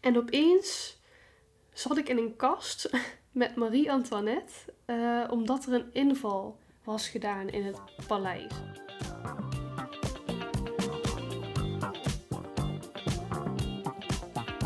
En opeens zat ik in een kast met Marie-Antoinette, uh, omdat er een inval was gedaan in het paleis.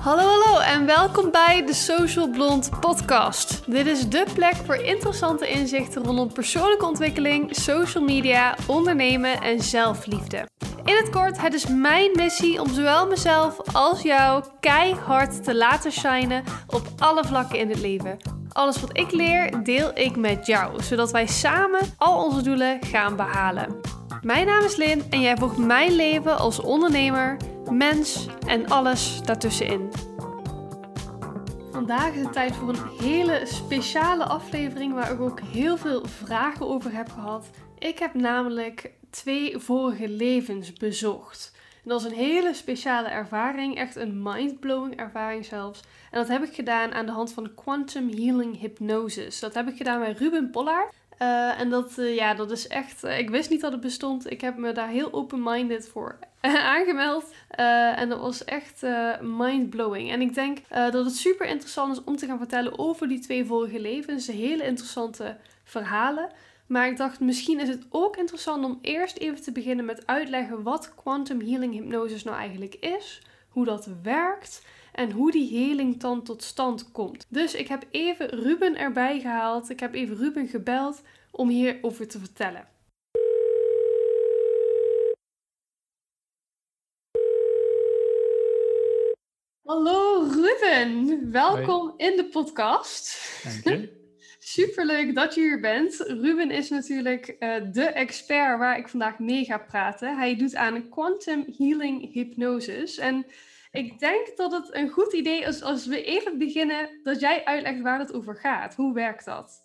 Hallo, hallo en welkom bij de Social Blond Podcast. Dit is de plek voor interessante inzichten rondom persoonlijke ontwikkeling, social media, ondernemen en zelfliefde. In het kort, het is mijn missie om zowel mezelf als jou keihard te laten shinen op alle vlakken in het leven. Alles wat ik leer, deel ik met jou, zodat wij samen al onze doelen gaan behalen. Mijn naam is Lin en jij volgt mijn leven als ondernemer, mens en alles daartussenin. Vandaag is het tijd voor een hele speciale aflevering waar ik ook heel veel vragen over heb gehad. Ik heb namelijk twee vorige levens bezocht. En dat is een hele speciale ervaring, echt een mind-blowing ervaring zelfs. En dat heb ik gedaan aan de hand van Quantum Healing Hypnosis. Dat heb ik gedaan bij Ruben Pollard. Uh, en dat, uh, ja, dat is echt. Uh, ik wist niet dat het bestond. Ik heb me daar heel open-minded voor aangemeld. en dat was echt mind-blowing. En ik denk dat het super interessant is om te gaan vertellen over die twee vorige levens. Hele interessante verhalen. Maar ik dacht, misschien is het ook interessant om eerst even te beginnen met uitleggen wat quantum healing hypnosis nou eigenlijk is, hoe dat werkt en hoe die heling dan tot stand komt. Dus ik heb even Ruben erbij gehaald. Ik heb even Ruben gebeld om hierover te vertellen. Hallo Ruben, welkom in de podcast. Dank je. Superleuk dat je hier bent. Ruben is natuurlijk uh, de expert waar ik vandaag mee ga praten. Hij doet aan quantum healing hypnosis. En ik denk dat het een goed idee is als we even beginnen dat jij uitlegt waar het over gaat. Hoe werkt dat?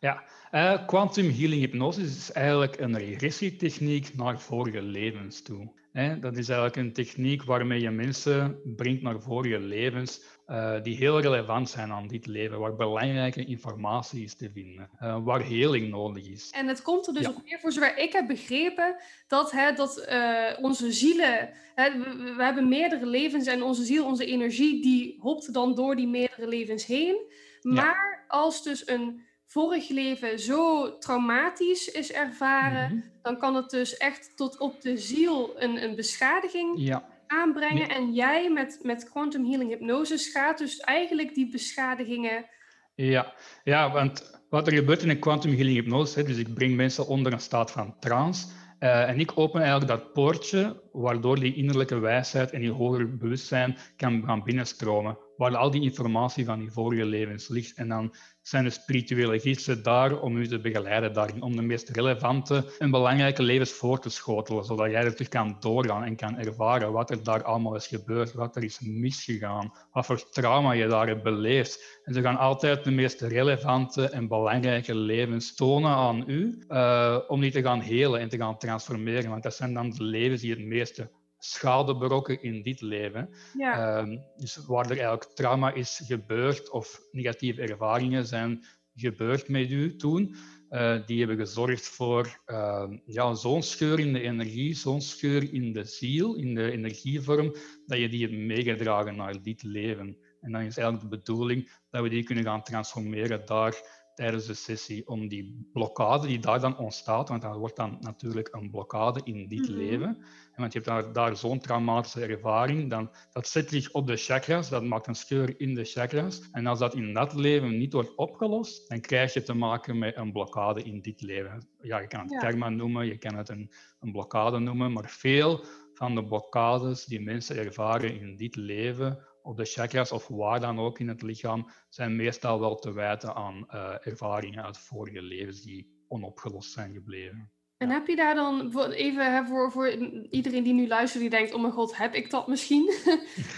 Ja, uh, quantum healing hypnosis is eigenlijk een regressietechniek naar vorige levens toe. Dat is eigenlijk een techniek waarmee je mensen brengt naar vorige levens uh, die heel relevant zijn aan dit leven, waar belangrijke informatie is te vinden, uh, waar heling nodig is. En het komt er dus op neer, voor zover ik heb begrepen, dat, hè, dat uh, onze zielen, hè, we, we, hebben meerdere levens en onze ziel, onze energie, die hopt dan door die meerdere levens heen. Maar ja. als dus een vorig leven zo traumatisch is ervaren, mm -hmm. dan kan het dus echt tot op de ziel een, een beschadiging ja. Aanbrengen. Ja. En jij met, met quantum healing hypnosis gaat dus eigenlijk die beschadigingen. Ja, ja want wat er gebeurt in een quantum healing hypnose, dus ik breng mensen onder een staat van trance. Uh, en ik open eigenlijk dat poortje waardoor die innerlijke wijsheid en die hoger bewustzijn kan gaan binnenstromen. Waar al die informatie van die vorige levens ligt. En dan zijn de spirituele gidsen daar om u te begeleiden daarin. Om de meest relevante en belangrijke levens voor te schotelen. Zodat jij er terug kan doorgaan en kan ervaren wat er daar allemaal is gebeurd. Wat er is misgegaan. Wat voor trauma je daar hebt beleefd. En ze gaan altijd de meest relevante en belangrijke levens tonen aan u. Uh, om die te gaan helen en te gaan transformeren. Want dat zijn dan de levens die het meeste schade berokken in dit leven. Ja. Um, dus waar er eigenlijk trauma is gebeurd of negatieve ervaringen zijn gebeurd met u toen, uh, die hebben gezorgd voor uh, ja, zo'n scheur in de energie, zo'n scheur in de ziel, in de energievorm, dat je die hebt meegedragen naar dit leven. En dan is eigenlijk de bedoeling dat we die kunnen gaan transformeren daar tijdens de sessie om die blokkade die daar dan ontstaat, want dat wordt dan natuurlijk een blokkade in dit mm -hmm. leven. Want je hebt daar, daar zo'n traumatische ervaring, dan, dat zet zich op de chakras, dat maakt een scheur in de chakras. En als dat in dat leven niet wordt opgelost, dan krijg je te maken met een blokkade in dit leven. Ja, je kan het ja. karma noemen, je kan het een, een blokkade noemen, maar veel van de blokkades die mensen ervaren in dit leven of de chakras of waar dan ook in het lichaam, zijn meestal wel te wijten aan uh, ervaringen uit vorige levens die onopgelost zijn gebleven. En heb je daar dan, even voor, voor iedereen die nu luistert, die denkt, oh mijn god, heb ik dat misschien?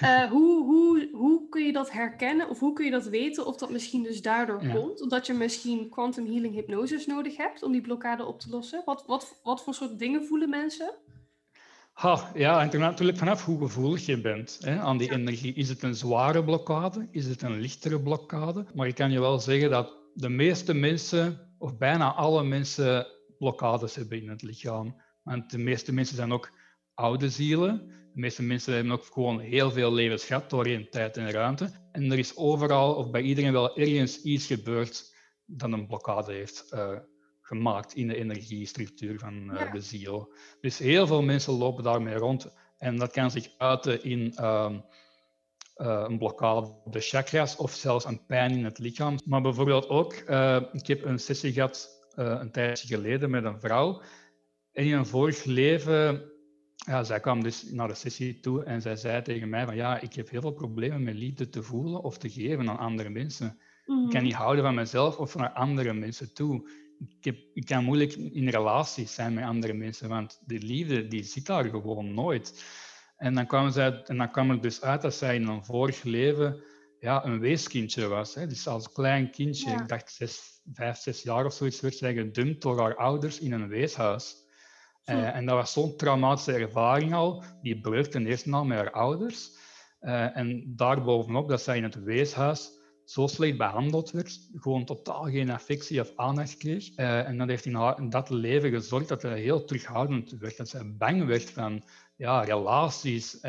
uh, hoe, hoe, hoe kun je dat herkennen of hoe kun je dat weten of dat misschien dus daardoor ja. komt? Omdat je misschien quantum healing hypnosis nodig hebt om die blokkade op te lossen? Wat, wat, wat voor soort dingen voelen mensen? Ha, ja, en natuurlijk vanaf hoe gevoelig je bent hè, aan die energie. Is het een zware blokkade? Is het een lichtere blokkade? Maar ik kan je wel zeggen dat de meeste mensen, of bijna alle mensen, blokkades hebben in het lichaam. Want de meeste mensen zijn ook oude zielen De meeste mensen hebben ook gewoon heel veel levens gehad doorheen tijd en ruimte. En er is overal of bij iedereen wel ergens iets gebeurd dat een blokkade heeft uh, gemaakt in de energiestructuur van uh, de ziel. Dus heel veel mensen lopen daarmee rond. En dat kan zich uiten in uh, een blokkade op de chakras of zelfs een pijn in het lichaam. Maar bijvoorbeeld ook, ik heb een sessie gehad een tijdje geleden met een vrouw. En in een vorig leven ja, zij kwam dus naar de sessie toe en zij zei tegen mij van ja, ik heb heel veel problemen met liefde te voelen of te geven aan andere mensen. Ik kan mhm. niet houden van mezelf of naar andere mensen toe. Ik, heb, ik kan moeilijk in relaties zijn met andere mensen, want de liefde die zit daar gewoon nooit. En dan kwam, zij, en dan kwam het dus uit dat zij in een vorig leven ja, een weeskindje was. Hè. Dus als klein kindje, ik dacht zes, vijf, zes jaar of zoiets, werd zij gedumpt door haar ouders in een weeshuis. Uh, en dat was zo'n traumatische ervaring al. Die bleef ten eerste al met haar ouders. Uh, en daarbovenop dat zij in het weeshuis zo slecht behandeld werd, gewoon totaal geen affectie of aandacht kreeg. Uh, en dat heeft in, haar, in, dat leven gezorgd dat hij heel terughoudend werd, dat zij bang werd van ja, relaties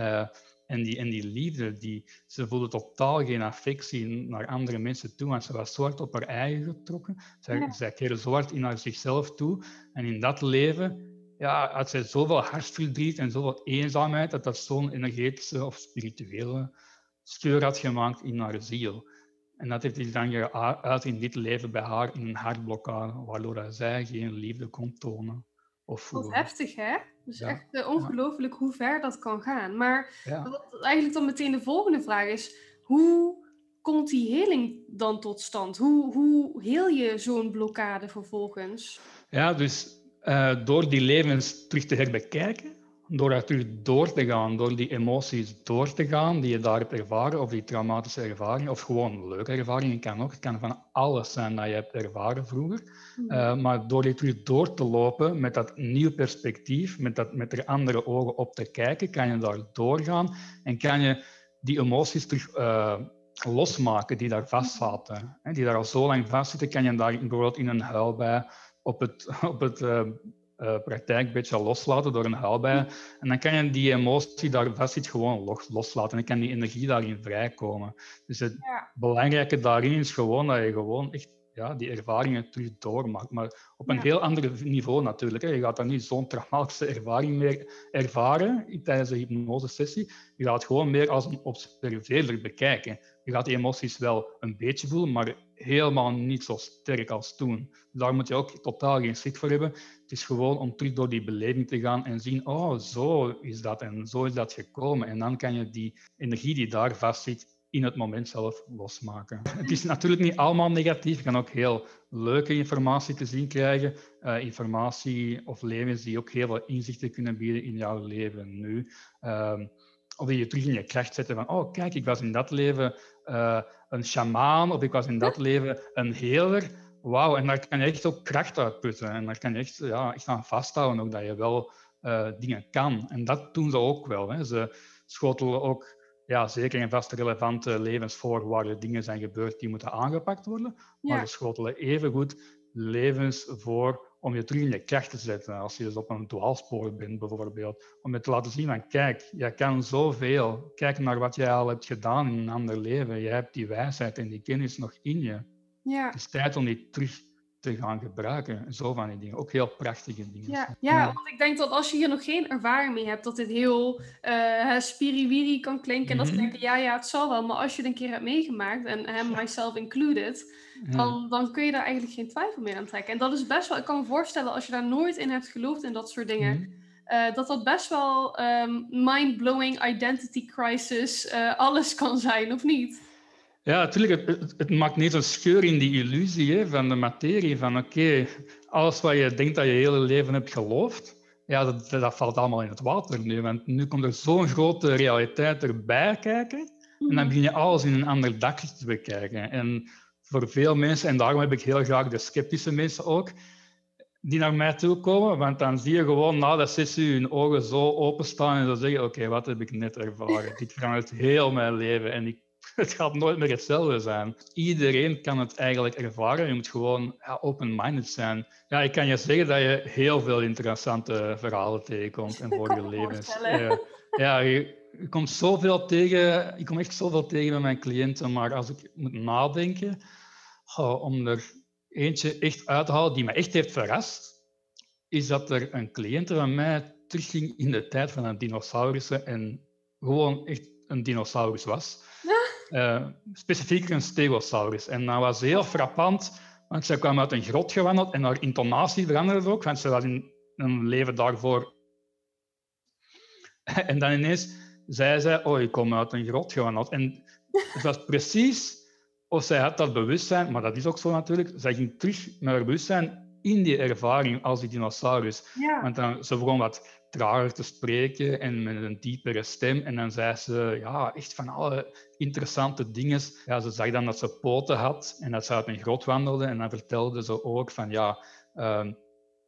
en, die, en die liefde. Die, ze voelde totaal geen affectie naar andere mensen toe, want ze was zo hard op haar eigen getrokken. Zij, ja. zij keerde zo hard in naar zichzelf toe. En in dat leven ja, had zij zoveel hartsverdriet en zoveel eenzaamheid dat dat zo'n energetische of spirituele scheur had gemaakt in haar ziel. En dat heeft zich dan uit in dit leven bij haar in een hartblokkade, waardoor zij geen liefde kon tonen. Of voelen. Wat heftig, hè? Dus echt uh, ongelooflijk hoe ver dat kan gaan. Maar wat eigenlijk dan meteen de volgende vraag is, hoe komt die heling dan tot stand? Hoe, hoe heel je zo'n blokkade vervolgens? Ja, dus uh, door die levens terug te herbekijken, door daar terug door te gaan, door die emoties door te gaan die je daar hebt ervaren, of die traumatische ervaring, of gewoon leuke ervaringen, kan ook. Het kan van alles zijn dat je hebt ervaren vroeger. Uh, maar door die terug door te lopen met dat nieuw perspectief, met, dat, met er andere ogen op te kijken, kan je daar doorgaan en kan je die emoties terug uh, losmaken die daar vastzaten. Die daar al zo lang vastzitten, kan je daar bijvoorbeeld in een huil bij op het, op het uh, uh, praktijkbedje loslaten door een huilbij. En dan kan je die emotie daar vast zit gewoon loslaten. En kan die energie daarin vrijkomen. Dus het belangrijke daarin is gewoon dat je gewoon echt ja, die ervaringen terug doormaakt. Maar op een heel ander niveau natuurlijk. Hè. Je gaat dan niet zo'n traumatische ervaring meer ervaren tijdens een hypnosesessie. Je gaat het gewoon meer als een observeerder bekijken. Je gaat die emoties wel een beetje voelen, maar helemaal niet zo sterk als toen. Daar moet je ook totaal geen schrik voor hebben. Het is gewoon om terug door die beleving te gaan en zien, oh, zo is dat en zo is dat gekomen. En dan kan je die energie die daar vastzit in het moment zelf losmaken. Het is natuurlijk niet allemaal negatief. Je kan ook heel leuke informatie te zien krijgen. Uh, informatie of levens die ook heel veel inzichten kunnen bieden in jouw leven nu. Uh, of die je terug in je kracht zetten van, oh kijk, ik was in dat leven uh, een shamaan of ik was in dat leven een heler. Wauw, en daar kan je echt ook kracht uit putten. En daar kan je echt, ja, echt aan vasthouden ook dat je wel uh, dingen kan. En dat doen ze ook wel. Hè. Ze schotelen ook ja, zeker en vast relevante levensvoorwaarden dingen zijn gebeurd die moeten aangepakt worden. Maar ze schotelen evengoed levens voor om je terug in je kracht te zetten. Als je dus op een dwaalspoor bent, bijvoorbeeld. Om je te laten zien van, kijk, jij kan zoveel. Kijk naar wat jij al hebt gedaan in een ander leven. Je hebt die wijsheid en die kennis nog in je. Ja. Het is tijd om die terug te gaan gebruiken. Zo van die dingen. Ook heel prachtige dingen. Ja, ja, want ik denk dat als je hier nog geen ervaring mee hebt, dat dit heel uh, spiriwiri kan klinken. En dat mm denken, ja, ja, het zal wel. Maar als je het een keer hebt meegemaakt, en hem, myself included, dan, dan kun je daar eigenlijk geen twijfel meer aan trekken. En dat is best wel, ik kan me voorstellen, als je daar nooit in hebt geloofd en dat soort dingen. Mhm. Eh, dat dat best wel um, mind-blowing identity crisis uh, alles kan zijn, of niet? Ja, natuurlijk. Het, het, maakt niet een scheur in die illusie hè, van de materie. Van oké, alles wat je denkt dat je hele leven hebt geloofd, ja, dat, dat valt allemaal in het water nu. Want nu komt er zo'n grote realiteit erbij kijken. En dan mhm. begin je alles in een ander dakje te bekijken. En voor veel mensen, en daarom heb ik heel graag de sceptische mensen ook, die naar mij toe komen. Want dan zie je gewoon na de sessie hun ogen zo openstaan en dan zeggen: Oké, wat heb ik net ervaren? Dit verandert heel mijn leven en ik het gaat nooit meer hetzelfde zijn. Iedereen kan het eigenlijk ervaren. Je moet gewoon ja, open-minded zijn. Ja, ik kan je zeggen dat je heel veel interessante verhalen tegenkomt in vorige levens. Ja, ja, je, komt zoveel tegen. Ik kom echt zoveel tegen met mijn cliënten, maar als ik moet nadenken, om er eentje echt uit te halen die me echt heeft verrast, is dat er een cliënt van mij terugging in de tijd van een dinosaurussen en gewoon echt een dinosaurus was. Uh, specifiek een stegosaurus. En dat was heel frappant, want zij kwam uit een grot gewandeld en haar intonatie veranderde ook, want ze was in een leven daarvoor. en dan ineens zei zij, oh, ik kom uit een grot gewandeld. En het was precies of zij had dat bewustzijn, maar dat is ook zo natuurlijk. Zij ging terug naar haar bewustzijn in die ervaring als die dinosaurus. Want dan, ze begon wat trager te spreken en met een diepere stem. En dan zei ze ja, echt van alle interessante dingen. Ja, ze zag dan dat ze poten had en dat ze uit een grot wandelde. En dan vertelde ze ook van ja, uh,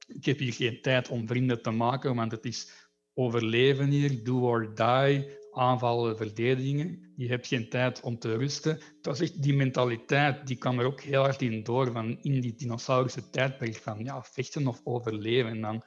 ik heb hier geen tijd om vrienden te maken, want het is overleven hier, do or die, aanvallen, verdedigingen. Je hebt geen tijd om te rusten. Het was echt die mentaliteit, die kwam er ook heel hard in door, van in die dinosaurische tijdperk, van ja, vechten of overleven. En dan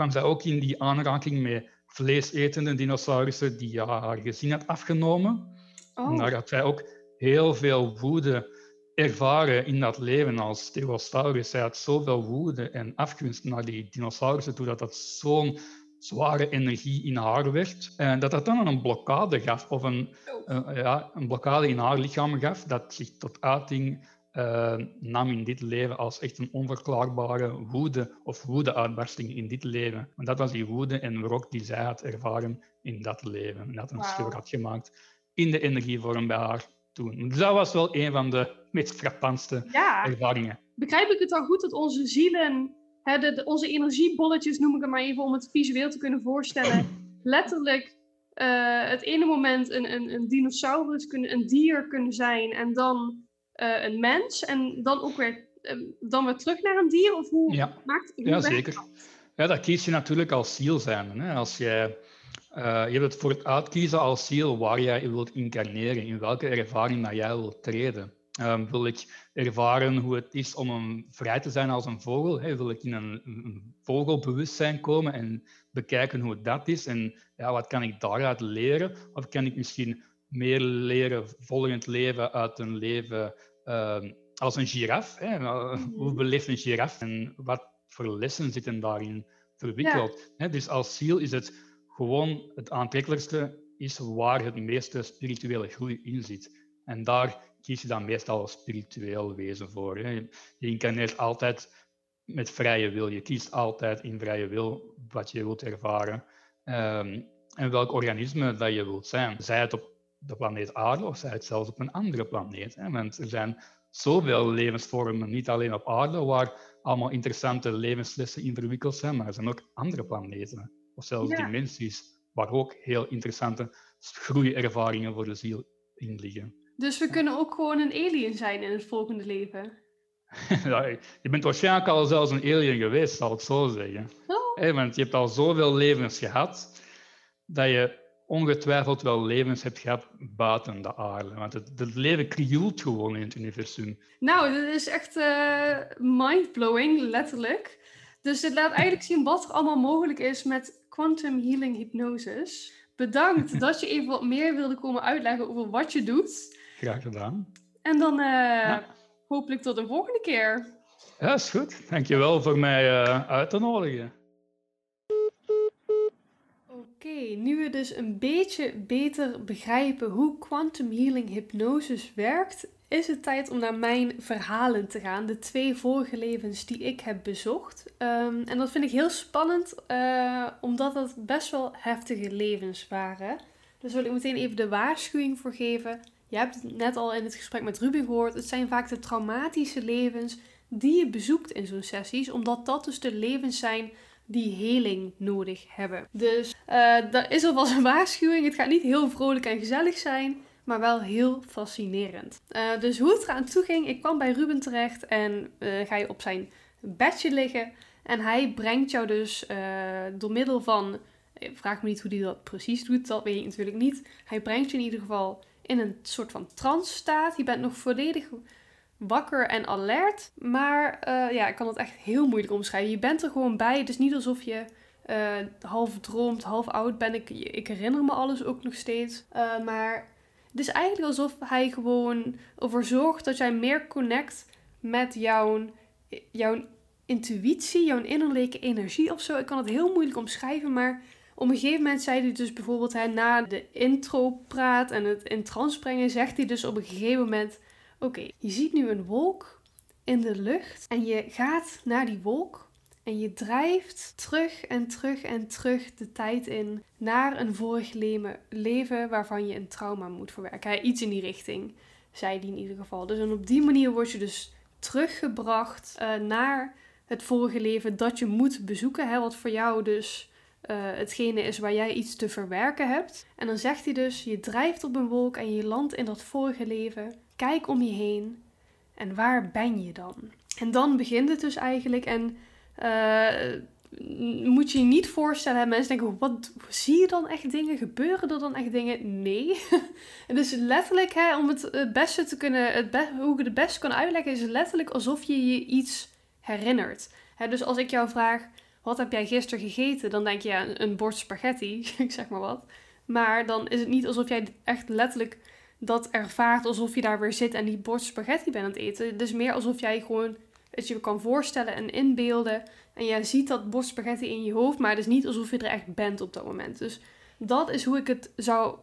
kwam zij ook in die aanraking met vleesetende dinosaurussen die ja, haar gezin had afgenomen. Oh. En daar had zij ook heel veel woede ervaren in dat leven als Stegosaurus. Zij had zoveel woede en afgunst naar die dinosaurussen toe dat dat zo'n zware energie in haar werd. En dat dat dan een blokkade gaf, of een, uh, ja, een blokkade in haar lichaam gaf, dat zich tot uiting uh, nam in dit leven als echt een onverklaarbare woede of woedeuitbarsting in dit leven. En dat was die woede en wrok die zij had ervaren in dat leven. En dat een wow. scheur had gemaakt in de energievorm bij haar toen. Dus dat was wel een van de meest frappantste ja. ervaringen. Begrijp ik het dan goed dat onze zielen de, onze energiebolletjes, noem ik het maar even om het visueel te kunnen voorstellen, letterlijk uh, het ene moment een, een, een dinosaurus, kunnen, een dier kunnen zijn en dan uh, een mens en dan ook weer, uh, dan weer terug naar een dier? Of hoe ja. maakt hoe Ja, zeker. Dat? Ja, dat kies je natuurlijk als ziel zijn. Hè? Als jij, je hebt het voor het uitkiezen als ziel waar jij wilt incarneren, in welke ervaring dat jij wilt treden. Um, wil ik ervaren hoe het is om een, vrij te zijn als een vogel? Hè? Wil ik in een, een, vogelbewustzijn komen en bekijken hoe dat is? En ja, wat kan ik daaruit leren? Of kan ik misschien meer leren volgend leven uit een leven als een giraf? Hè? Mhm. Hoe beleeft een giraf en wat voor lessen zitten daarin verwikkeld? Ja. Dus als ziel is het gewoon het aantrekkelijkste is waar het meeste spirituele groei in zit. En daar kies je dan meestal als spiritueel wezen voor. Hè. Je incarneert altijd met vrije wil. Je kiest altijd in vrije wil wat je wilt ervaren. Um, en welk organisme dat je wilt zijn. Zij het op de planeet Aarde of zij het zelfs op een andere planeet. Hè. Want er zijn zoveel levensvormen, niet alleen op Aarde, waar allemaal interessante levenslessen in verwikkeld zijn, maar er zijn ook andere planeten. Of zelfs dimensies, waar ook heel interessante groeiervaringen voor de ziel in liggen. Dus we kunnen ook gewoon een alien zijn in het volgende leven. ja, je bent waarschijnlijk al zelfs een alien geweest, zal ik zo zeggen. Oh. want je hebt al zoveel levens gehad, dat je ongetwijfeld wel levens hebt gehad buiten de aarde. Want het, het leven krioelt gewoon in het universum. Nou, dat is echt uh, mindblowing, letterlijk. Dus dit laat eigenlijk zien wat er allemaal mogelijk is met quantum healing hypnosis. Bedankt dat je even wat meer wilde komen uitleggen over wat je doet. Graag gedaan. En dan uh, hopelijk tot een volgende keer. Ja, is goed. Dankjewel voor mij uh, uit te nodigen. Oké, nu we dus een beetje beter begrijpen hoe quantum healing hypnosis werkt, is het tijd om naar mijn verhalen te gaan. De twee vorige levens die ik heb bezocht. Um, en dat vind ik heel spannend, uh, omdat het best wel heftige levens waren. Dus wil ik meteen even de waarschuwing voor geven. Je hebt het net al in het gesprek met Ruby gehoord. Het zijn vaak de traumatische levens die je bezoekt in zo'n sessies. Omdat dat dus de levens zijn die heling nodig hebben. Dus uh, dat is alvast een waarschuwing. Het gaat niet heel vrolijk en gezellig zijn. Maar wel heel fascinerend. Uh, dus hoe het eraan toe ging. Ik kwam bij Ruben terecht. En uh, ga je op zijn bedje liggen. En hij brengt jou dus door middel van... Vraag me niet hoe hij dat precies doet. Dat weet ik natuurlijk niet. Hij brengt je in ieder geval in een soort van trance staat. Je bent nog volledig wakker en alert. Maar uh, ja, ik kan het echt heel moeilijk omschrijven. Je bent er gewoon bij. Het is niet alsof je uh, half droomt, half oud ben. Ik, ik herinner me alles ook nog steeds. Uh, maar het is eigenlijk alsof hij gewoon ervoor zorgt dat jij meer connect met jouw, jouw intuïtie, jouw innerlijke energie of zo. Ik kan het heel moeilijk omschrijven, maar op een gegeven moment zei hij dus bijvoorbeeld hij, na de intro praat en het in trance brengen, zegt hij dus op een gegeven moment: Oké, je ziet nu een wolk in de lucht en je gaat naar die wolk en je drijft terug en terug en terug de tijd in naar een vorig leven waarvan je een trauma moet verwerken. Iets in die richting, zei hij in ieder geval. Dus en op die manier word je dus teruggebracht uh, naar het vorige leven dat je moet bezoeken. Wat voor jou dus uh, hetgene is waar jij iets te verwerken hebt. En dan zegt hij dus: je drijft op een wolk en je landt in dat vorige leven. Kijk om je heen. En waar ben je dan? En dan begint het dus eigenlijk. En uh, moet je je niet voorstellen, mensen denken, wat zie je dan echt dingen? Gebeuren er dan echt dingen? Nee. en dus letterlijk, hè, om het, het beste te kunnen, het hoe ik het het beste kan uitleggen, is het letterlijk alsof je je iets herinnert. Hè, dus als ik jou vraag, wat heb jij gisteren gegeten? Dan denk je, een, bord spaghetti, ik zeg maar wat. Maar dan is het niet alsof jij echt letterlijk dat ervaart alsof je daar weer zit en die bord spaghetti bent aan het eten. Is meer alsof jij gewoon het je kan voorstellen en inbeelden. En jij ziet dat bord spaghetti in je hoofd, maar het is niet alsof je er echt bent op dat moment. Dus dat is hoe ik het zou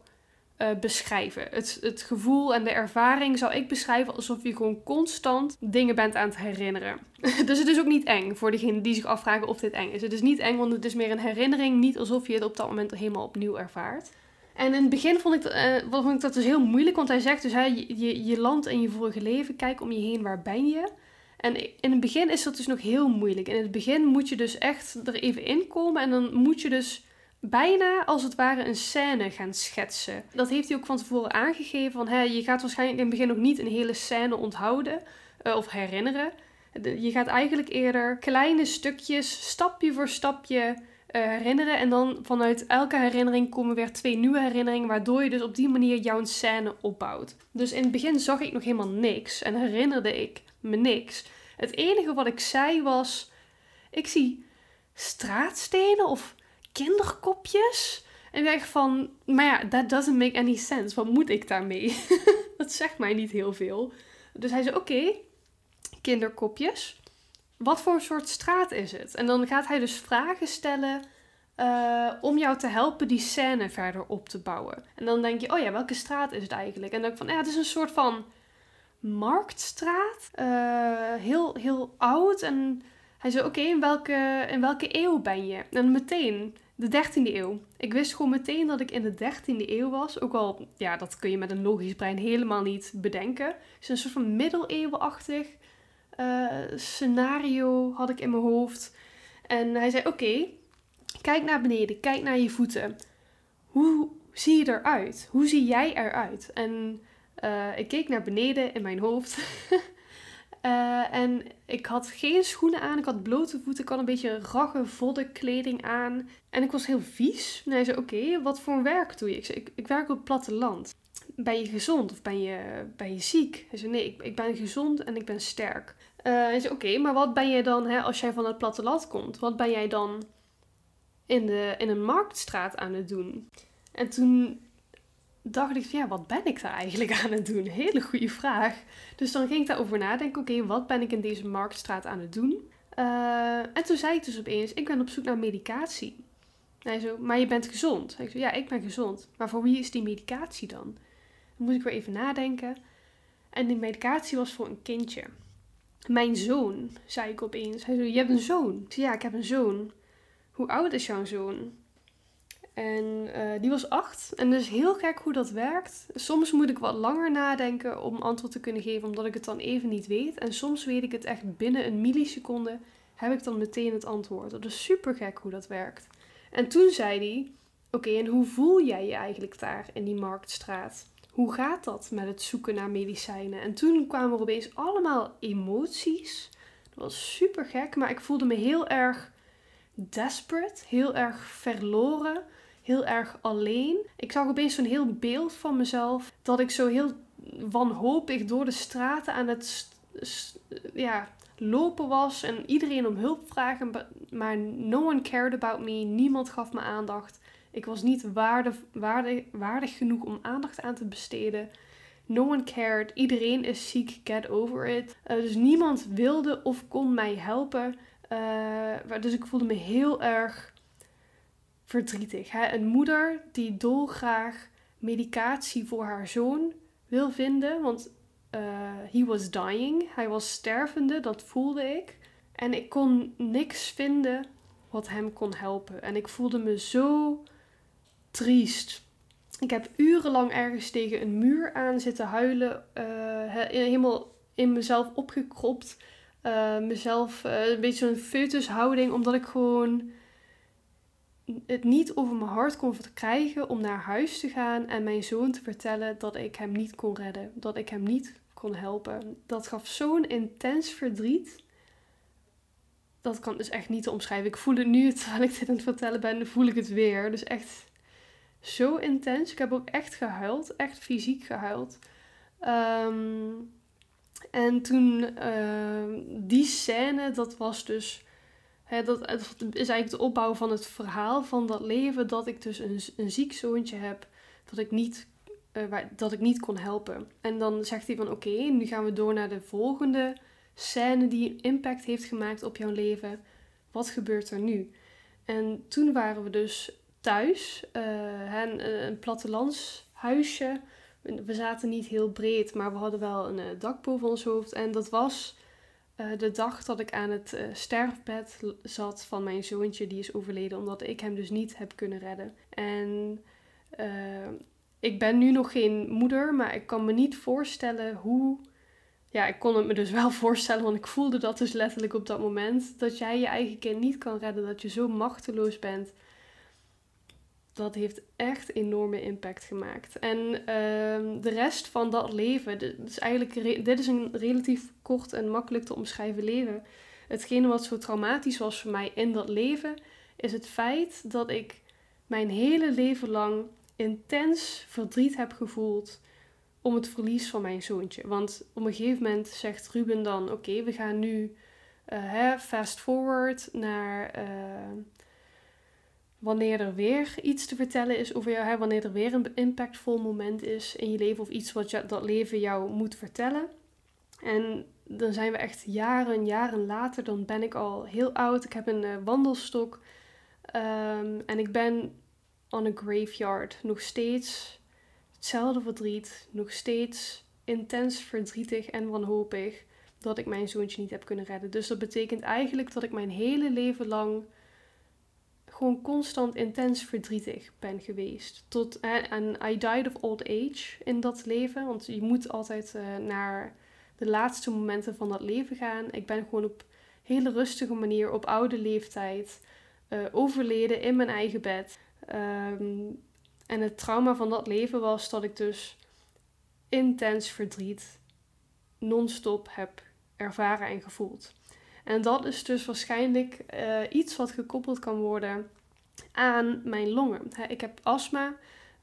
uh, beschrijven. Het, het gevoel en de ervaring zou ik beschrijven alsof je gewoon constant dingen bent aan het herinneren. dus het is ook niet eng voor degenen die zich afvragen of dit eng is. Het is niet eng, want het is meer een herinnering, niet alsof je het op dat moment helemaal opnieuw ervaart. En in het begin vond ik, uh, vond ik dat dus heel moeilijk, want hij zegt dus, hè, je, je, landt in je vorige leven, kijk om je heen, waar ben je? En in het begin is dat dus nog heel moeilijk. In het begin moet je dus echt er even in komen en dan moet je dus bijna als het ware een scène gaan schetsen. Dat heeft hij ook van tevoren aangegeven. Van, hè, je gaat waarschijnlijk in het begin nog niet een hele scène onthouden uh, of herinneren. Je gaat eigenlijk eerder kleine stukjes, stapje voor stapje herinneren. En dan vanuit elke herinnering komen weer twee nieuwe herinneringen. Waardoor je dus op die manier jouw scène opbouwt. Dus in het begin zag ik nog helemaal niks en herinnerde ik me niks. Het enige wat ik zei was: ik zie straatstenen of kinderkopjes. En ik dacht van, maar ja, that doesn't make any sense. Wat moet ik daarmee? dat zegt mij niet heel veel. Dus hij zei, oké, kinderkopjes. Wat voor soort straat is het? En dan gaat hij dus vragen stellen uh, om jou te helpen die scène verder op te bouwen. En dan denk je, oh ja, welke straat is het eigenlijk? En dan denk ik van, ja, het is een soort van marktstraat. Uh, heel, heel oud. En hij zei, oké, in, welke, in welke eeuw ben je? En meteen, de 13e eeuw. Ik wist gewoon meteen dat ik in de 13e eeuw was. Ook al, ja, dat kun je met een logisch brein helemaal niet bedenken. Het is een soort van middeleeuwenachtig uh, scenario had ik in mijn hoofd. En hij zei, oké, kijk naar beneden, kijk naar je voeten. Hoe zie je eruit? Hoe zie jij eruit? En uh, ik keek naar beneden in mijn hoofd. uh, en ik had geen schoenen aan. Ik had blote voeten. Ik had een beetje ragge voddenkleding aan. En ik was heel vies. En hij zei, oké, wat voor werk doe je? Ik zei, ik, ik, werk op het platteland. Ben je gezond of ben je, ben je ziek? Hij zei, nee, ik, ik ben gezond en ik ben sterk. Uh, oké, maar wat ben jij dan hè, als jij van het platteland komt? Wat ben jij dan in, de, in een marktstraat aan het doen? En toen dacht ik ja, wat ben ik daar eigenlijk aan het doen? Hele goede vraag. Dus dan ging ik daarover nadenken. Oké, wat ben ik in deze marktstraat aan het doen? Uh, en toen zei ik dus opeens, ik ben op zoek naar medicatie. Hij zo, maar je bent gezond. Ik ja, ik ben gezond. Maar voor wie is die medicatie dan? Dan moet ik weer even nadenken. En die medicatie was voor een kindje. Mijn zoon, zei ik opeens. Hij zo, je hebt een zoon. Zei, ja, ik heb een zoon. Hoe oud is jouw zoon? En uh, die was acht. En dus heel gek hoe dat werkt. Soms moet ik wat langer nadenken om antwoord te kunnen geven, omdat ik het dan even niet weet. En soms weet ik het echt binnen een milliseconde, heb ik dan meteen het antwoord. Dat is super gek hoe dat werkt. En toen zei hij: Oké, en hoe voel jij je eigenlijk daar in die marktstraat? Hoe gaat dat met het zoeken naar medicijnen? En toen kwamen er opeens allemaal emoties. Dat was super gek, maar ik voelde me heel erg desperate, heel erg verloren heel erg alleen. Ik zag opeens zo'n heel beeld van mezelf. Dat ik zo heel wanhopig door de straten aan het ja, lopen was en iedereen om hulp vragen, maar no one cared about me. Niemand gaf me aandacht. Ik was niet waarde, waarde, waardig genoeg om aandacht aan te besteden. No one cared. Iedereen is ziek. Get over it. Uh, dus niemand wilde of kon mij helpen. Uh, dus ik voelde me heel erg verdrietig. Hè? Een moeder die dolgraag medicatie voor haar zoon wil vinden. Want uh, he was dying. Hij was stervende. Dat voelde ik. En ik kon niks vinden wat hem kon helpen. En ik voelde me zo triest. Ik heb urenlang ergens tegen een muur aan zitten huilen. Uh, helemaal in mezelf opgekropt. Uh, mezelf uh, een beetje zo'n foetushouding. Omdat ik gewoon het niet over mijn hart kon krijgen om naar huis te gaan en mijn zoon te vertellen dat ik hem niet kon redden. Dat ik hem niet kon helpen. Dat gaf zo'n intens verdriet. Dat kan dus echt niet te omschrijven. Ik voel het nu, terwijl ik dit aan het vertellen ben, voel ik het weer. Dus echt zo intens. Ik heb ook echt gehuild, echt fysiek gehuild. Ehm, en toen, uh, die scène, dat was dus, hè, dat, is eigenlijk de opbouw van het verhaal van dat leven, dat ik dus een, een ziek zoontje heb, dat ik niet, uh, dat ik niet kon helpen. En dan zegt hij van, oké, nu gaan we door naar de volgende scène die impact heeft gemaakt op jouw leven. Wat gebeurt er nu? En toen waren we dus thuis. Uh, een, een plattelandshuisje. We zaten niet heel breed, maar we hadden wel een uh, dak boven ons hoofd. En dat was de dag dat ik aan het sterfbed zat van mijn zoontje. Die is overleden omdat ik hem dus niet heb kunnen redden. En ik ben nu nog geen moeder, maar ik kan me niet voorstellen hoe. Ja, ik kon het me dus wel voorstellen, want ik voelde dat dus letterlijk op dat moment. Dat jij je eigen kind niet kan redden, dat je zo machteloos bent dat heeft echt enorme impact gemaakt. En uh, de rest van dat leven, dit is eigenlijk dit is een relatief kort en makkelijk te omschrijven leven. Hetgene wat zo traumatisch was voor mij in dat leven, is het feit dat ik mijn hele leven lang intens verdriet heb gevoeld om het verlies van mijn zoontje. Want op een gegeven moment zegt Ruben dan: Oké, we gaan nu uh, fast forward naar. Uh, wanneer er weer iets te vertellen is over jou, hè, wanneer er weer een impactvol moment is in je leven of iets wat je, dat leven jou moet vertellen. En dan zijn we echt jaren, jaren later, dan ben ik al heel oud. Ik heb een uh, wandelstok um, en ik ben on a graveyard. Nog steeds hetzelfde verdriet, nog steeds intens verdrietig en wanhopig dat ik mijn zoontje niet heb kunnen redden. Dus dat betekent eigenlijk dat ik mijn hele leven lang gewoon constant intens verdrietig ben geweest. Tot, en I died of old age in dat leven. Want je moet altijd uh, naar de laatste momenten van dat leven gaan. Ik ben gewoon op hele rustige manier op oude leeftijd uh, overleden in mijn eigen bed. Um, en het trauma van dat leven was dat ik dus intens verdriet non-stop heb ervaren en gevoeld. En dat is dus waarschijnlijk uh, iets wat gekoppeld kan worden aan mijn longen. ik heb astma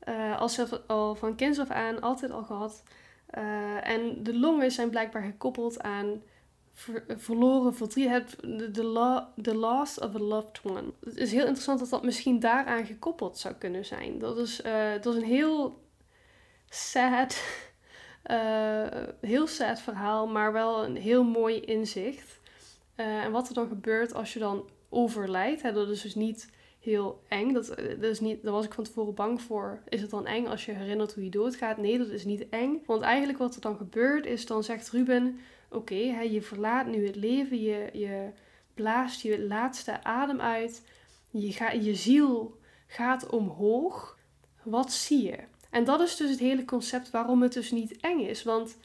uh, als al van kinds af aan altijd al gehad. Uh, en de longen zijn blijkbaar gekoppeld aan ver, verloren verdriet. The, loss of a loved one. Het is heel interessant dat dat misschien daaraan gekoppeld zou kunnen zijn. Dat is, dat is een heel sad, heel sad verhaal, maar wel een heel mooi inzicht. Uh, en wat er dan gebeurt als je dan overlijdt, hè, dat is dus niet heel eng. Dat, dat is niet, daar was ik van tevoren bang voor. Is het dan eng als je herinnert hoe je doodgaat? Nee, dat is niet eng. Want eigenlijk wat er dan gebeurt is, dan zegt Ruben... Oké, je verlaat nu het leven, je, je blaast je laatste adem uit. Je, je ziel gaat omhoog. Wat zie je? En dat is dus het hele concept waarom het dus niet eng is. Want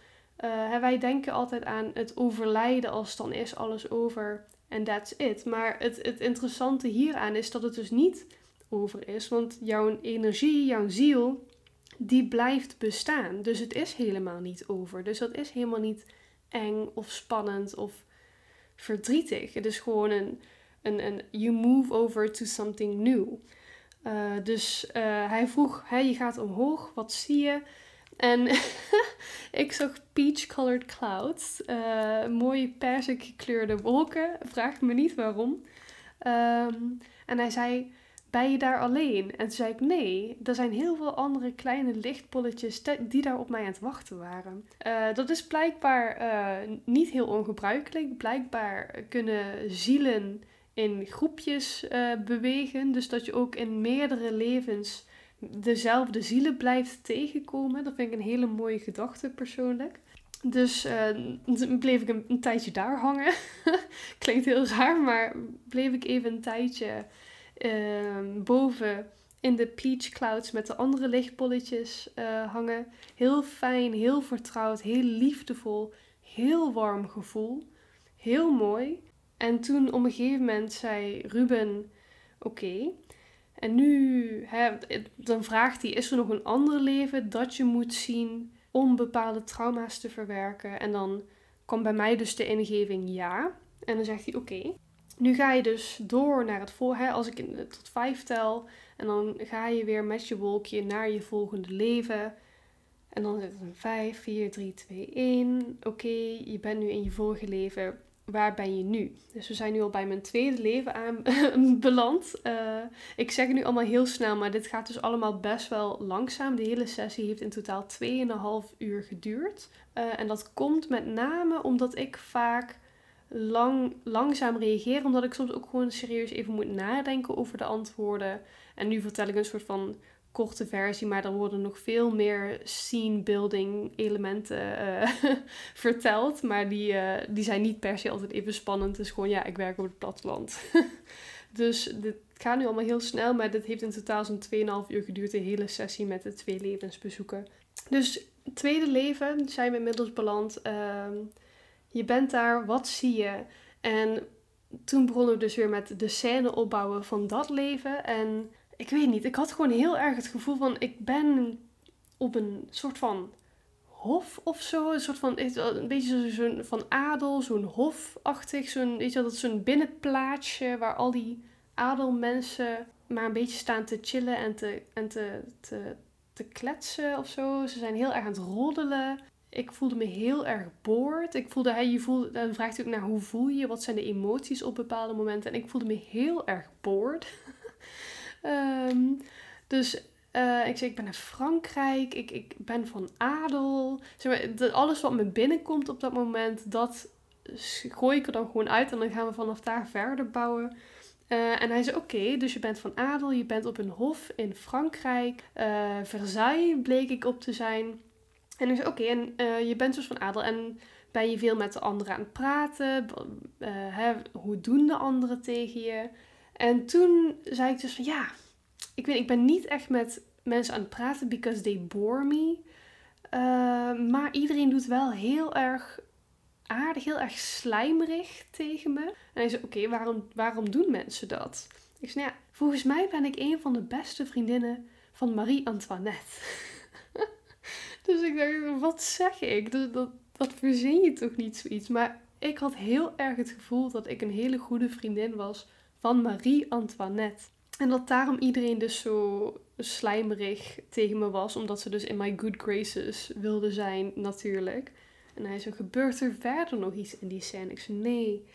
uh, wij denken altijd aan het overlijden als dan is alles over en that's it. Maar het, het interessante hieraan is dat het dus niet over is. Want jouw energie, jouw ziel, die blijft bestaan. Dus het is helemaal niet over. Dus dat is helemaal niet eng of spannend of verdrietig. Het is gewoon een, een, een you move over to something new. Uh, dus uh, hij vroeg, hey, je gaat omhoog, wat zie je? En ik zag peach-colored clouds. Uh, mooie persik gekleurde wolken. Vraag me niet waarom. Ehm, en hij zei, ben je daar alleen? En toen zei ik, nee, er zijn heel veel andere kleine lichtbolletjes die daar op mij aan het wachten waren. Uh, dat is blijkbaar uh, niet heel ongebruikelijk. Blijkbaar kunnen zielen in groepjes bewegen. Dus dat je ook in meerdere levens dezelfde zielen blijft tegenkomen. Dat vind ik een hele mooie gedachte persoonlijk. Dus uh, bleef ik een, tijdje daar hangen. Klinkt heel raar, maar bleef ik even een tijdje uh, boven in de peach clouds met de andere lichtbolletjes uh, hangen. Heel fijn, heel vertrouwd, heel liefdevol, heel warm gevoel. Heel mooi. En toen op een gegeven moment zei Ruben: Oké, en nu, hè, dan vraagt hij: Is er nog een ander leven dat je moet zien om bepaalde trauma's te verwerken? En dan kwam bij mij dus de ingeving ja. En dan zegt hij: Oké, nu ga je dus door naar het. Hè, als ik tot vijf tel, en dan ga je weer met je wolkje naar je volgende leven. En dan zit het een 5, 4, 3, 2, 1. Oké, je bent nu in je vorige leven waar ben je nu? Dus we zijn nu al bij mijn tweede leven aan beland. Uh, ik zeg het nu allemaal heel snel, maar dit gaat dus allemaal best wel langzaam. De hele sessie heeft in totaal 2,5 uur geduurd. Uh, en dat komt met name omdat ik vaak lang, langzaam reageer, omdat ik soms ook gewoon serieus even moet nadenken over de antwoorden. En nu vertel ik een soort van korte versie, maar er worden nog veel meer scene building elementen uh, verteld. Maar die, uh, die zijn niet per se altijd even spannend. Het is gewoon, ja, ik werk op het platteland. dus dit gaat nu allemaal heel snel, maar dit heeft in totaal zo'n 2,5 uur geduurd, de hele sessie met de twee levensbezoeken. Dus tweede leven zijn we inmiddels beland. Uh, je bent daar, wat zie je? En toen begonnen we dus weer met de scène opbouwen van dat leven. En ik weet niet, ik had gewoon heel erg het gevoel van ik ben op een soort van hof of zo. Een soort van, een beetje zo'n van adel, zo'n hofachtig. Zo'n, weet je dat zo'n binnenplaatsje waar al die adelmensen maar een beetje staan te chillen en te, en te, te, kletsen of zo. Ze zijn heel erg aan het roddelen. Ik voelde me heel erg boord. Ik voelde, hij, je voelde, dan vraagt hij ook naar hoe voel je, wat zijn de emoties op bepaalde momenten. En ik voelde me heel erg boord. Um, dus uh, ik zei, ik ben in Frankrijk, ik, ik ben van adel. Zeg maar, alles wat me binnenkomt op dat moment, dat gooi ik er dan gewoon uit. En dan gaan we vanaf daar verder bouwen. Uh, en hij zei, oké, dus je bent van adel, je bent op een hof in Frankrijk. Uh, Versailles bleek ik op te zijn. En hij zei, oké, en je bent dus van adel en ben je veel met de anderen aan het praten? Hè, hoe doen de anderen tegen je? En toen zei ik dus van ja, ik, weet, ik ben niet echt met mensen aan het praten because they bore me. Uh, maar iedereen doet wel heel erg aardig, heel erg slijmerig tegen me. En hij zei, oké, waarom, waarom doen mensen dat? Ik zei, ja, volgens mij ben ik een van de beste vriendinnen van Marie-Antoinette. dus ik dacht, wat zeg ik? Dat, dat, dat verzin je toch niet zoiets? Maar ik had heel erg het gevoel dat ik een hele goede vriendin was van Marie-Antoinette. En dat daarom iedereen dus zo slijmerig tegen me was, omdat ze dus in my good graces wilde zijn, natuurlijk. En hij zo, gebeurt er verder nog iets in die scène? Ik zei, nee,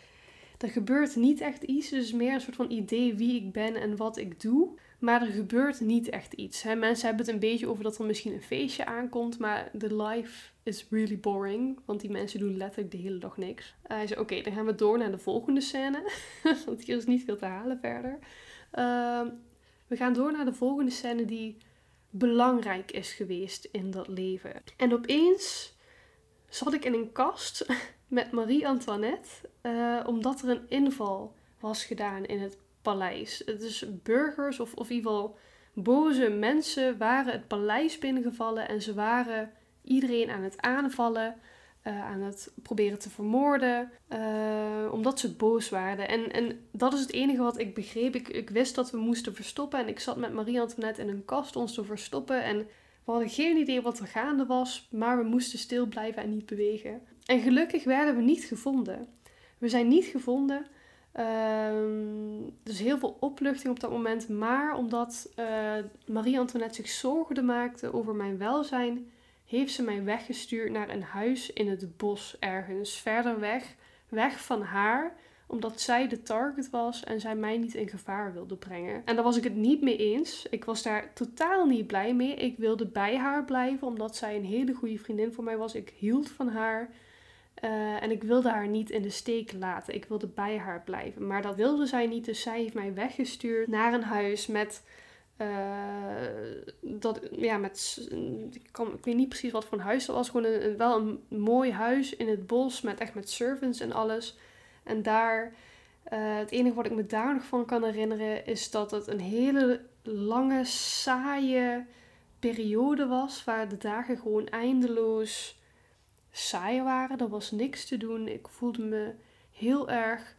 er gebeurt niet echt iets. Dus meer een soort van idee wie ik ben en wat ik doe. Maar er gebeurt niet echt iets. Hè. Mensen hebben het een beetje over dat er misschien een feestje aankomt. Maar the life is really boring. Want die mensen doen letterlijk de hele dag niks. hij zei, oké, dan gaan we door naar de volgende scène. want hier is niet veel te halen verder. Ehm, we gaan door naar de volgende scène die belangrijk is geweest in dat leven. En opeens zat ik in een kast met Marie-Antoinette. Uh, omdat er een inval was gedaan in het paleis. Dus burgers of, of in ieder geval boze mensen waren het paleis binnengevallen en ze waren iedereen aan het aanvallen, uh, aan het proberen te vermoorden, uh, omdat ze boos waren. En, en dat is het enige wat ik begreep. Ik, ik wist dat we moesten verstoppen en ik zat met Marie-Antoinette in een kast ons te verstoppen en we hadden geen idee wat er gaande was, maar we moesten stil blijven en niet bewegen. En gelukkig werden we niet gevonden. We zijn niet gevonden. Um, dus heel veel opluchting op dat moment. Maar omdat uh, Marie-Antoinette zich zorgen maakte over mijn welzijn, heeft ze mij weggestuurd naar een huis in het bos ergens verder weg, weg van haar, omdat zij de target was en zij mij niet in gevaar wilde brengen. En daar was ik het niet mee eens. Ik was daar totaal niet blij mee. Ik wilde bij haar blijven, omdat zij een hele goede vriendin voor mij was. Ik hield van haar. Eh, en ik wilde haar niet in de steek laten. Ik wilde bij haar blijven. Maar dat wilde zij niet. Dus zij heeft mij weggestuurd naar een huis met. Uh, dat, ja, met ik, kan, ik weet niet precies wat voor een huis dat was. Gewoon een, wel een mooi huis in het bos. Met echt met servants en alles. En daar. Uh, het enige wat ik me daar nog van kan herinneren. Is dat het een hele lange, saaie periode was. Waar de dagen gewoon eindeloos saai waren. Er was niks te doen. Ik voelde me heel erg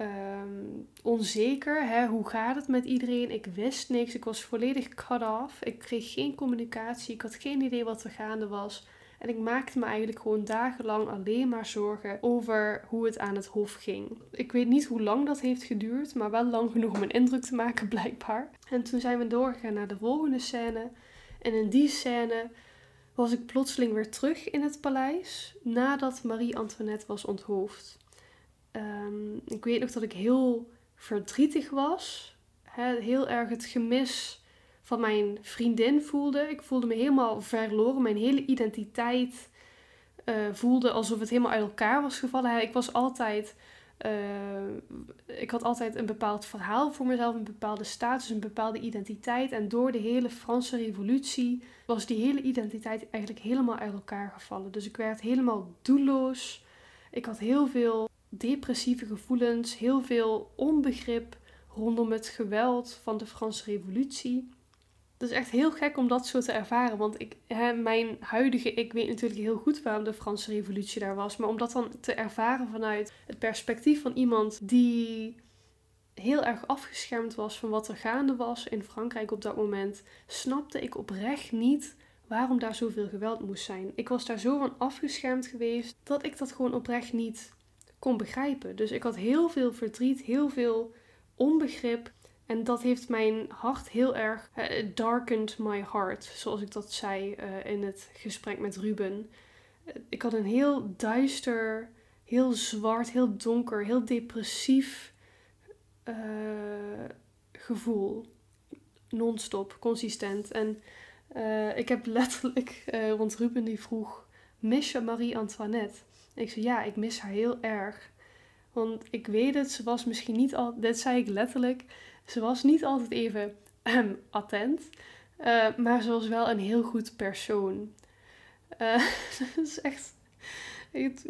um, onzeker. Hè? Hoe gaat het met iedereen? Ik wist niks. Ik was volledig cut off. Ik kreeg geen communicatie. Ik had geen idee wat er gaande was. En ik maakte me eigenlijk gewoon dagenlang alleen maar zorgen over hoe het aan het hof ging. Ik weet niet hoe lang dat heeft geduurd, maar wel lang genoeg om een indruk te maken, blijkbaar. En toen zijn we doorgegaan naar de volgende scène. En in die scène was ik plotseling weer terug in het paleis nadat Marie-Antoinette was onthoofd. Um, ik weet nog dat ik heel verdrietig was, heel erg het gemis van mijn vriendin voelde. Ik voelde me helemaal verloren, mijn hele identiteit uh, voelde alsof het helemaal uit elkaar was gevallen. Ik was altijd uh, ik had altijd een bepaald verhaal voor mezelf, een bepaalde status, een bepaalde identiteit. En door de hele Franse revolutie was die hele identiteit eigenlijk helemaal uit elkaar gevallen. Dus ik werd helemaal doelloos. Ik had heel veel depressieve gevoelens, heel veel onbegrip rondom het geweld van de Franse revolutie. Het is echt heel gek om dat zo te ervaren. Want ik, hè, mijn huidige ik weet natuurlijk heel goed waarom de Franse revolutie daar was. Maar om dat dan te ervaren vanuit het perspectief van iemand die heel erg afgeschermd was van wat er gaande was in Frankrijk op dat moment, snapte ik oprecht niet waarom daar zoveel geweld moest zijn. Ik was daar zo van afgeschermd geweest dat ik dat gewoon oprecht niet kon begrijpen. Dus ik had heel veel verdriet, heel veel onbegrip. En dat heeft mijn hart heel erg uh, darkened my heart, zoals ik dat zei uh, in het gesprek met Ruben. Uh, ik had een heel duister, heel zwart, heel donker, heel depressief gevoel. Non-stop, consistent. En ik heb letterlijk, want Ruben die vroeg, mis je Marie-Antoinette? ik zei, ja, ik mis haar heel erg. Want ik weet het, ze was misschien niet al, dit zei ik letterlijk, ze was niet altijd even attent, uh, maar ze was wel een heel goed persoon. Uh, dat is echt.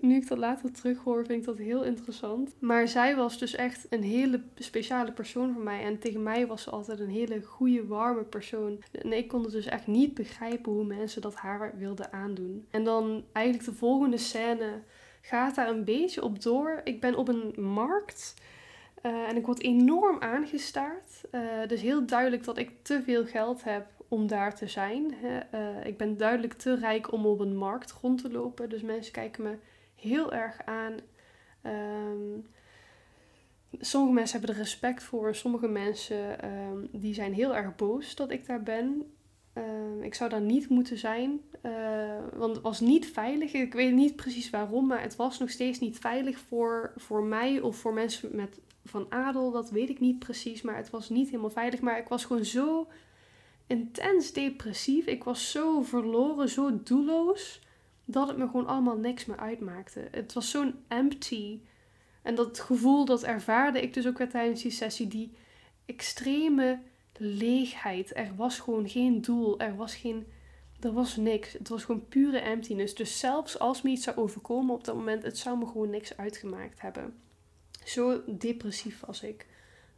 Nu ik dat later terughoor, vind ik dat heel interessant. Maar zij was dus echt een hele speciale persoon voor mij. En tegen mij was ze altijd een hele goede, warme persoon. En ik kon het dus echt niet begrijpen hoe mensen dat haar wilden aandoen. En dan eigenlijk de volgende scène gaat daar een beetje op door. Ik ben op een markt. Uh, en ik word enorm aangestaard. Uh, dus heel duidelijk dat ik te veel geld heb om daar te zijn. Uh, ik ben duidelijk te rijk om op een markt rond te lopen. Dus mensen kijken me heel erg aan. Um, sommige mensen hebben er respect voor. Sommige mensen um, die zijn heel erg boos dat ik daar ben. Uh, ik zou daar niet moeten zijn, want het was niet veilig. Ik weet niet precies waarom, maar het was nog steeds niet veilig voor, voor mij of voor mensen met, van adel. Dat weet ik niet precies, maar het was niet helemaal veilig. Maar ik was gewoon zo intens depressief. Ik was zo verloren, zo doelloos, dat het me gewoon allemaal niks meer uitmaakte. Het was zo'n empty. En dat gevoel, dat ervaarde ik dus ook weer tijdens die sessie, die extreme leegheid. Er was gewoon geen doel. Er was geen. Er was niks. Het was gewoon pure emptiness. Dus zelfs als me iets zou overkomen op dat moment, het zou me gewoon niks uitgemaakt hebben. Zo depressief was ik.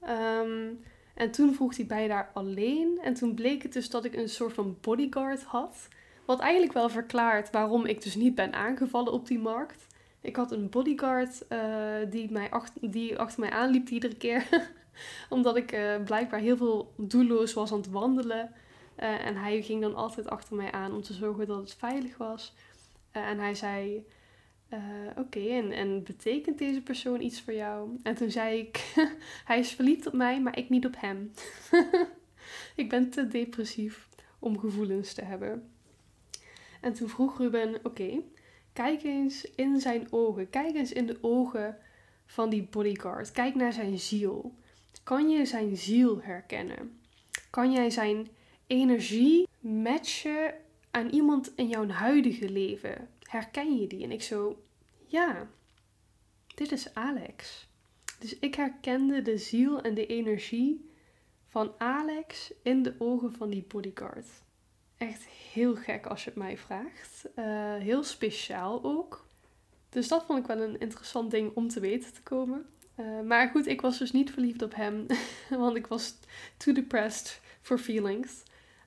Um, en toen vroeg hij bij daar alleen. En toen bleek het dus dat ik een soort van bodyguard had. Wat eigenlijk wel verklaart waarom ik dus niet ben aangevallen op die markt. Ik had een bodyguard uh, die, mij achter, die achter mij aanliep iedere keer. Omdat ik uh, blijkbaar heel veel doelloos was aan het wandelen. Uh, en hij ging dan altijd achter mij aan om te zorgen dat het veilig was. En hij zei: Oké, en, en betekent deze persoon iets voor jou? En toen zei ik: Hij is verliefd op mij, maar ik niet op hem. ik ben te depressief om gevoelens te hebben. En toen vroeg Ruben, oké, kijk eens in zijn ogen. Kijk eens in de ogen van die bodyguard. Kijk naar zijn ziel. Kan je zijn ziel herkennen? Kan jij zijn energie matchen aan iemand in jouw huidige leven? Herken je die? En ik zo, ja, dit is Alex. Dus ik herkende de ziel en de energie van Alex in de ogen van die bodyguard. Echt heel gek als je het mij vraagt. Uh, heel speciaal ook. Dus dat vond ik wel een interessant ding om te weten te komen. Uh, maar goed, ik was dus niet verliefd op hem, want ik was too depressed for feelings.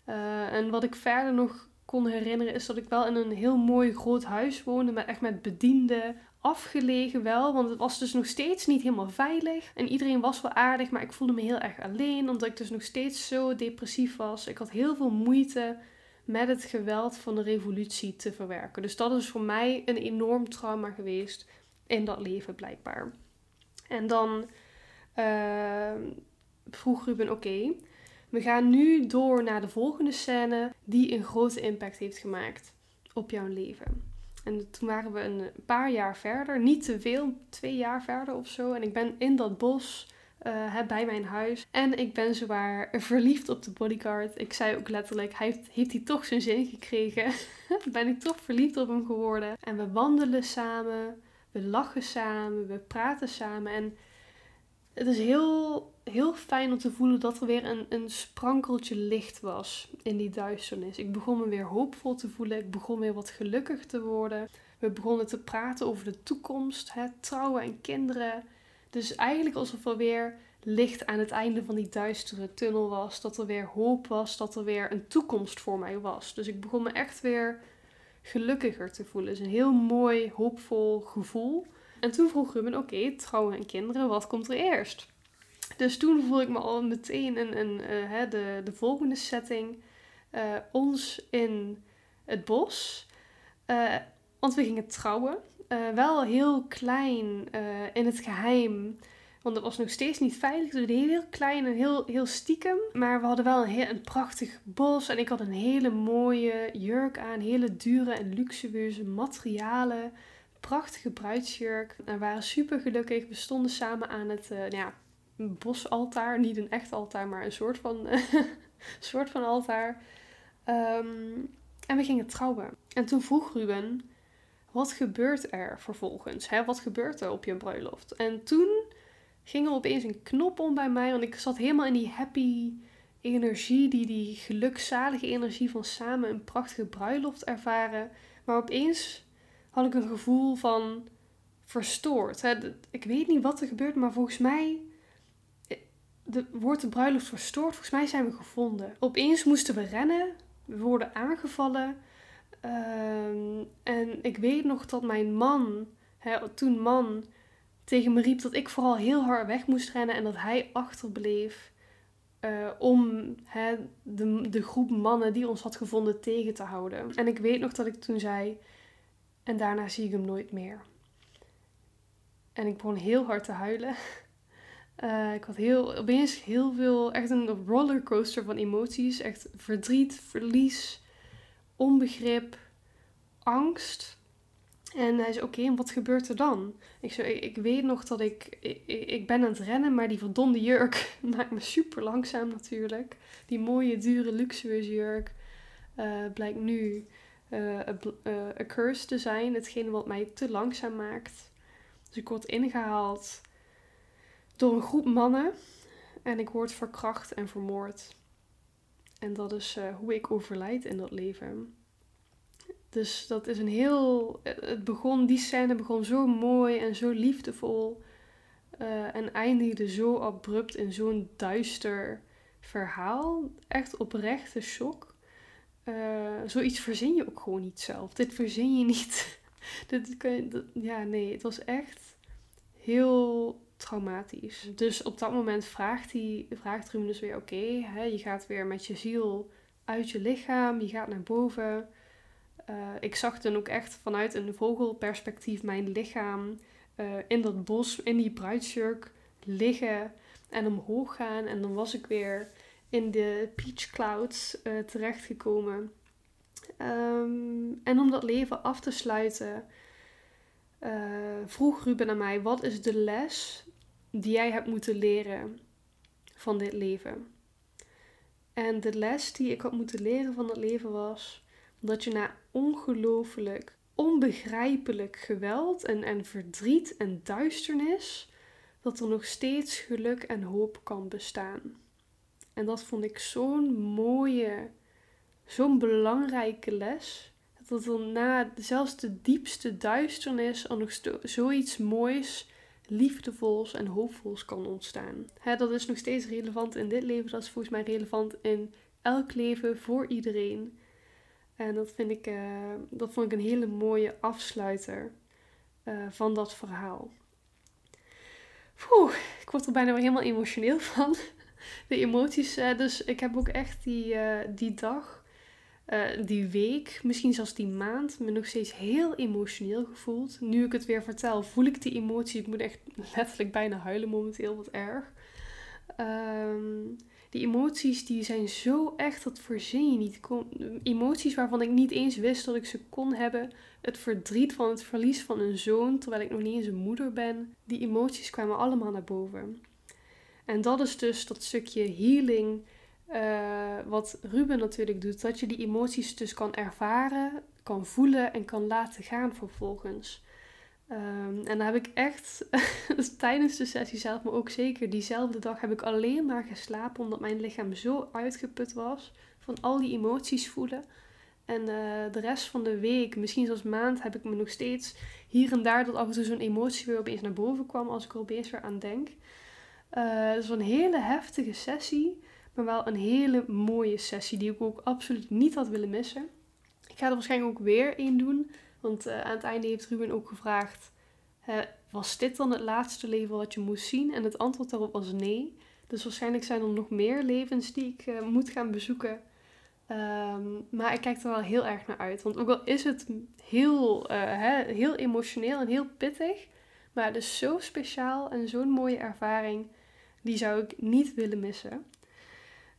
Uh, en wat ik verder nog kon herinneren is dat ik wel in een heel mooi groot huis woonde, met echt met bedienden, afgelegen wel, want het was dus nog steeds niet helemaal veilig. En iedereen was wel aardig, maar ik voelde me heel erg alleen, omdat ik dus nog steeds zo depressief was. Ik had heel veel moeite met het geweld van de revolutie te verwerken. Dus dat is voor mij een enorm trauma geweest in dat leven blijkbaar. En dan uh, vroeg Ruben, oké, we gaan nu door naar de volgende scène die een grote impact heeft gemaakt op jouw leven. En toen waren we een paar jaar verder, niet te veel, twee jaar verder of zo. En ik ben in dat bos uh, bij mijn huis. En ik ben zowaar verliefd op de bodyguard. Ik zei ook letterlijk, hij heeft, heeft hij toch zijn zin gekregen? ben ik toch verliefd op hem geworden? En we wandelen samen, we lachen samen, we praten samen. En het is heel, heel fijn om te voelen dat er weer een, een sprankeltje licht was in die duisternis. Ik begon me weer hoopvol te voelen. Ik begon weer wat gelukkig te worden. We begonnen te praten over de toekomst, hè, trouwen en kinderen. Dus eigenlijk alsof er weer licht aan het einde van die duistere tunnel was. Dat er weer hoop was, dat er weer een toekomst voor mij was. Dus ik begon me echt weer gelukkiger te voelen. Het is een heel mooi, hoopvol gevoel. En toen vroeg Ruben, oké, trouwen en kinderen, wat komt er eerst? Dus toen voelde ik me al meteen in, in uh, de, de volgende setting. Uh, ons in het bos. Uh, want we gingen trouwen. wel heel klein in het geheim. Want het was nog steeds niet veilig. Dus heel, heel klein en heel, heel stiekem. Maar we hadden wel een, heel, prachtig bos. En ik had een hele mooie jurk aan. Hele dure en luxueuze materialen prachtige bruidsjurk. We waren super gelukkig. We stonden samen aan het uh, ja, bosaltaar. Niet een echt altaar, maar een soort van, soort van altaar. Ehm, en we gingen trouwen. En toen vroeg Ruben, wat gebeurt er vervolgens? Hè? Wat gebeurt er op je bruiloft? En toen ging er opeens een knop om bij mij. Want ik zat helemaal in die happy energie, die, die gelukzalige energie van samen een prachtige bruiloft ervaren. Maar opeens had ik een gevoel van verstoord. Hè. Ik weet niet wat er gebeurt, maar volgens mij de, wordt de bruiloft verstoord. Volgens mij zijn we gevonden. Opeens moesten we rennen. We worden aangevallen. Ehm, en ik weet nog dat mijn man, hè, toen man, tegen me riep dat ik vooral heel hard weg moest rennen en dat hij achterbleef. Uh, om hè, de, de groep mannen die ons had gevonden tegen te houden. En ik weet nog dat ik toen zei: en daarna zie ik hem nooit meer. En ik begon heel hard te huilen. Uh, ik had heel, opeens heel veel, echt een rollercoaster van emoties. Echt verdriet, verlies, onbegrip, angst. En hij zei, oké, wat gebeurt er dan? Ik zei, ik, weet nog dat ik, ik, ben aan het rennen, maar die verdomde jurk maakt me super langzaam natuurlijk. Die mooie, dure, luxueuze jurk uh, blijkt nu uh, curse te zijn. Hetgene wat mij te langzaam maakt. Dus ik word ingehaald door een groep mannen. En ik word verkracht en vermoord. En dat is uh, hoe ik overlijd in dat leven. Dus dat is een heel. Het begon, die scène begon zo mooi en zo liefdevol. Uh, en eindigde zo abrupt in zo'n duister verhaal. Echt oprechte shock. Zoiets verzin je ook gewoon niet zelf. Dit verzin je niet. dit kun je, ja, nee, het was echt heel traumatisch. Dus op dat moment vraagt, hij, vraagt Ruben dus weer: oké, je gaat weer met je ziel uit je lichaam, je gaat naar boven. Uh, ik zag dan ook echt vanuit een vogelperspectief mijn lichaam uh, in dat bos, in die bruidsjurk liggen en omhoog gaan. En dan was ik weer in de peach clouds uh, terechtgekomen. Ehm, en om dat leven af te sluiten, vroeg Ruben aan mij: wat is de les die jij hebt moeten leren van dit leven? En de les die ik had moeten leren van dat leven was dat je na ongelooflijk, onbegrijpelijk geweld en, en verdriet en duisternis, dat er nog steeds geluk en hoop kan bestaan. En dat vond ik zo'n mooie, zo'n belangrijke les. Dat er na zelfs de diepste duisternis al nog zoiets moois, liefdevols en hoopvols kan ontstaan. dat is nog steeds relevant in dit leven. Dat is volgens mij relevant in elk leven voor iedereen. En dat, vind ik, uh, dat vond ik een hele mooie afsluiter uh, van dat verhaal. Oeh, ik word er bijna weer helemaal emotioneel van. De emoties. Uh, dus ik heb ook echt die, die dag, die week, misschien zelfs die maand, me nog steeds heel emotioneel gevoeld. Nu ik het weer vertel, voel ik die emotie. Ik moet echt letterlijk bijna huilen momenteel, wat erg. Um, die emoties die zijn zo echt, dat voorzien je niet. Emoties waarvan ik niet eens wist dat ik ze kon hebben. Het verdriet van het verlies van een zoon, terwijl ik nog niet eens een moeder ben. Die emoties kwamen allemaal naar boven. En dat is dus dat stukje healing, uh, wat Ruben natuurlijk doet. Dat je die emoties dus kan ervaren, kan voelen en kan laten gaan vervolgens. Ehm, en daar heb ik echt tijdens de sessie zelf, maar ook zeker diezelfde dag, heb ik alleen maar geslapen omdat mijn lichaam zo uitgeput was van al die emoties voelen. En uh, de rest van de week, misschien zelfs maand, heb ik me nog steeds hier en daar dat af en toe zo'n emotie weer opeens naar boven kwam als ik er opeens weer aan denk. Uh, het was een hele heftige sessie, maar wel een hele mooie sessie die ik ook absoluut niet had willen missen. Ik ga er waarschijnlijk ook weer één doen. Want uh, aan het einde heeft Ruben ook gevraagd: was dit dan het laatste leven wat je moest zien? En het antwoord daarop was nee. Dus waarschijnlijk zijn er nog meer levens die ik uh, moet gaan bezoeken. Um, maar ik kijk er wel heel erg naar uit. Want ook al is het heel, hè, heel emotioneel en heel pittig, maar het is zo speciaal en zo'n mooie ervaring, die zou ik niet willen missen.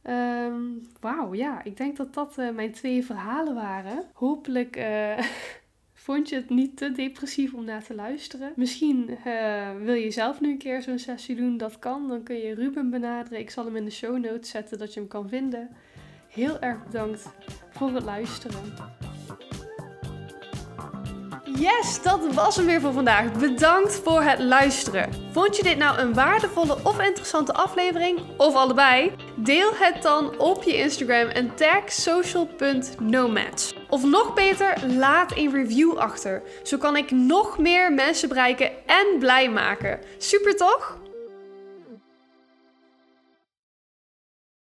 Um, Wauw, ja, ik denk dat dat uh, mijn twee verhalen waren. Hopelijk Vond je het niet te depressief om naar te luisteren? Misschien uh, wil je zelf nu een keer zo'n sessie doen. Dat kan. Dan kun je Ruben benaderen. Ik zal hem in de show notes zetten dat je hem kan vinden. Heel erg bedankt voor het luisteren. Yes, dat was hem weer voor vandaag. Bedankt voor het luisteren. Vond je dit nou een waardevolle of interessante aflevering? Of allebei? Deel het dan op je Instagram en tag social.nomads. Of nog beter, laat een review achter. Zo kan ik nog meer mensen bereiken en blij maken. Super toch?